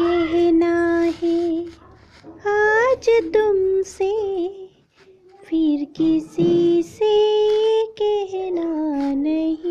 कहना है आज तुमसे फिर किसी से कहना नहीं।